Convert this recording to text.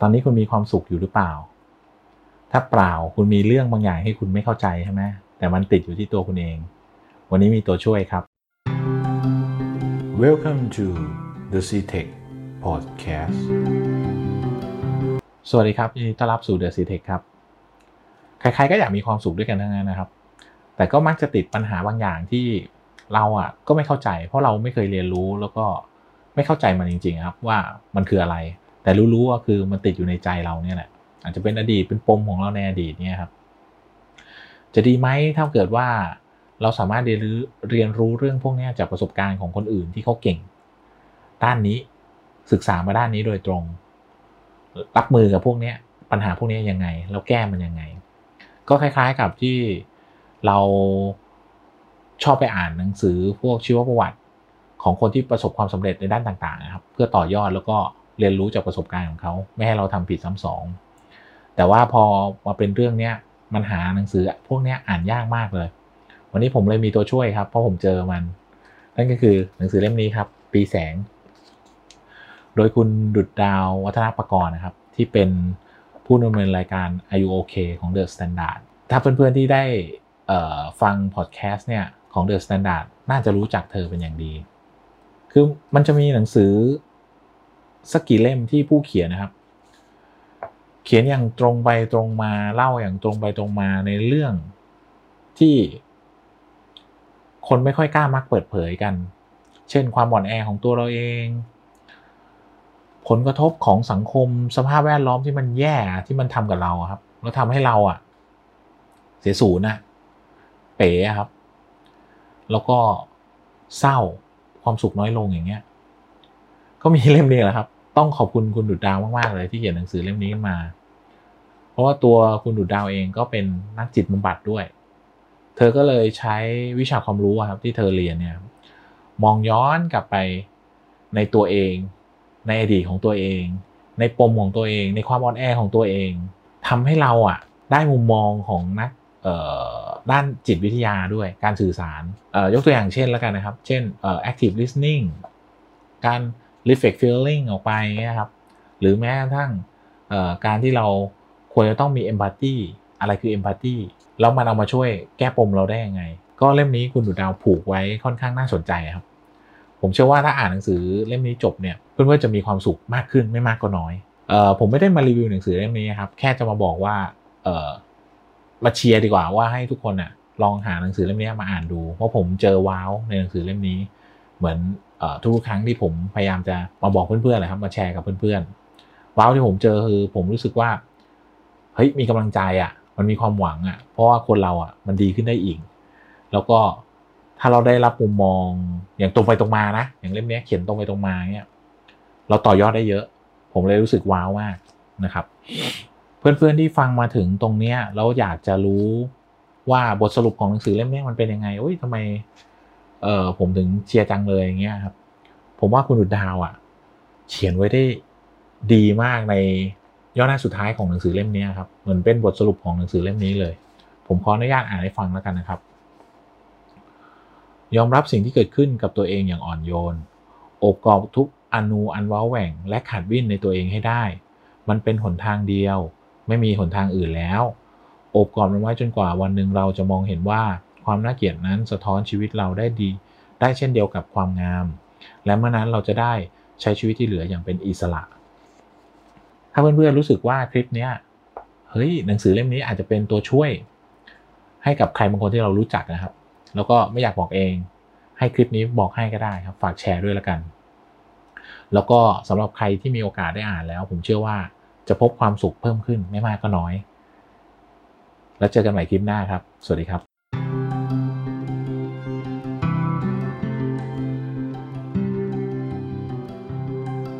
ตอนนี้คุณมีความสุขอยู่หรือเปล่า ถ้าเปล่าคุณมีเรื่องบางอย่างให้คุณไม่เข้าใจใช่ไหมแต่มันติดอยู่ที่ตัวคุณเอง วันนี้มีตัวช่วยครับ Welcome to the c t e c h Podcast สวัสดีครับยินดีต้อนรับสู่ The c t e c h ครับ ใครๆก็อยากมีความสุขด้วยกันทั้งนั้นนะครับ แต่ก็มักจะติดปัญหาบางอย่างที่เราอะก็ไม่เข้าใจ เพราะเราไม่เคยเรียนรู้แล้วก็ไม่เข้าใจมันจริง ๆ ครับว่ามันคืออะไร แต่รู้ๆว่าคือมันติดอยู่ในใจเราเนี่ยแหละอาจจะเป็นอดีตเป็นปมของเราในอดีตเนี่ยครับ จะดีไหมถ้าเกิดว่าเราสามารถเรียนรู้เรียนรู้เรื่องพวกนี้จากประสบการณ์ของคนอื่นที่เขาเก่ง ด้านนี้ศึกษามาด้านนี้โดยตรง รับมือกับพวกนี้ปัญหาพวกนี้ยังไงแล้วแก้มันยังไง ก็คล้ายๆกับที่เราชอบไปอ่านหนังสือพวกชีวประวัติของคนที่ประสบความสำเร็จในด้านต่างๆนะครับ เพื่อต่อยอดแล้วก็ เรียนรู้จากประสบการณ์ของเขา ไม่ให้เราทำผิดซ้ำสอง แต่ว่าพอมาเป็นเรื่องเนี้ยมันหาหนังสือพวกเนี้ยอ่านยากมากเลย วันนี้ผมเลยมีตัวช่วยครับ เพราะผมเจอมัน นั่นก็คือหนังสือเล่มนี้ครับ ปีแสง โดยคุณดุดดาววัฒนประกรณ์นะครับ ที่เป็นผู้ดำเนินรายการ Are You OK ของ The Standard ถ้าเพื่อนๆที่ได้ฟังพอดแคสต์เนี่ยของ The Standard น่าจะรู้จักเธอเป็นอย่างดี คือมันจะมีหนังสือ สักกี่เล่มที่ผู้เขียนนะครับ เขียนอย่างตรงไปตรงมาเล่าอย่างตรงไปตรงมาในเรื่องที่คนไม่ค่อยกล้ามักเปิดเผยกัน เช่นความอ่อนแอของตัวเราเอง ผลกระทบของสังคมสภาพแวดล้อมที่มันแย่ที่มันทำกับเราครับ แล้วทำให้เราอะเสียสูญนะเป๋ครับ แล้วก็เศร้าความสุขน้อยลงอย่างเงี้ย ก็มีเล่มนี้แหละครับ ต้องขอบคุณคุณดุดดาวมากๆเลยที่เขียนหนังสือเล่มนี้มา เพราะว่าตัวคุณดุดดาวเองก็เป็นนักจิตบำบัดด้วย เธอก็เลยใช้วิชาความรู้ครับที่เธอเรียนเนี่ยมองย้อนกลับไปในตัวเอง ในอดีตของตัวเอง ในปมของตัวเอง ในความอ่อนแอของตัวเองทำให้เราอะได้มุมมองของนักด้านจิตวิทยาด้วยการสื่อสารยกตัวอย่างเช่นแล้วกันนะครับ เช่น active listening การ reflect feeling ออกไปนะครับ หรือแม้กระทั่งการที่เราควรจะต้องมี empathy อะไรคือ empathy แล้วมันเอามาช่วยแก้ปมเราได้ยังไง ก็เล่มนี้คุณดุดาวผูกไว้ค่อนข้างน่าสนใจครับ ผมเชื่อว่าถ้าอ่านหนังสือเล่มนี้จบเนี่ยเพื่อนๆจะมีความสุขมากขึ้นไม่มากก็น้อยผมไม่ได้มารีวิวหนังสือเล่มนี้ครับ แค่จะมาบอกว่ามาเชียร์ดีกว่าว่าให้ทุกคนอะลองหาหนังสือเล่มนี้มาอ่านดู เพราะผมเจอว้าวในหนังสือเล่มนี้ เหมือน ทุกครั้งที่ผมพยายามจะมาบอกเพื่อนๆเลยครับมาแชร์กับเพื่อนๆว้าวที่ผมเจอคือผมรู้สึกว่าเฮ้ยมีกำลังใจอะ มันมีความหวังอะ เพราะว่าคนเราอะมันดีขึ้นได้อีก แล้วก็ถ้าเราได้รับมุมมองอย่างตรงไปตรงมานะอย่างเล่มนี้เขียนตรงไปตรงมาเนี่ยเราต่อยอดได้เยอะ ผมเลยรู้สึกว้าวมากนะครับ เพื่อนๆที่ฟังมาถึงตรงเนี้ยแล้วอยากจะรู้ว่าบทสรุปของหนังสือเล่มนี้มันเป็นยังไงโอ้ยทำไม เออผมถึงเชียร์จังเลยอย่างเงี้ยครับ ผมว่าคุณดุดดาวอะ เขียนไว้ได้ดีมากในย่อหน้าสุดท้ายของหนังสือเล่มนี้ครับ เหมือนเป็นบทสรุปของหนังสือเล่มนี้เลย ผมขออนุญาตอ่านให้ฟังแล้วกันนะครับ ยอมรับสิ่งที่เกิดขึ้นกับตัวเองอย่างอ่อนโยนอบกอดทุกอนูอันว้าแหว่ง และขาดวิ่นในตัวเองให้ได้ มันเป็นหนทางเดียว ไม่มีหนทางอื่นแล้ว อบกอดมันไว้จนกว่าวันหนึ่งเราจะมองเห็นว่า ความน่าเกลียดนั้นสะท้อนชีวิตเราได้ดี ได้เช่นเดียวกับความงาม และเมื่อนั้นเราจะได้ใช้ชีวิตที่เหลืออย่างเป็นอิสระ ถ้าเพื่อนๆรู้สึกว่าคลิปนี้เฮ้ยหนังสือเล่มนี้อาจจะเป็นตัวช่วย ให้กับใครบางคนที่เรารู้จักนะครับ แล้วก็ไม่อยากบอกเอง ให้คลิปนี้บอกให้ก็ได้ครับ ฝากแชร์ด้วยละกัน แล้วก็สำหรับใครที่มีโอกาสได้อ่านแล้ว ผมเชื่อว่าจะพบความสุขเพิ่มขึ้นไม่มากก็น้อย แล้วเจอกันใหม่คลิปหน้าครับ สวัสดีครับ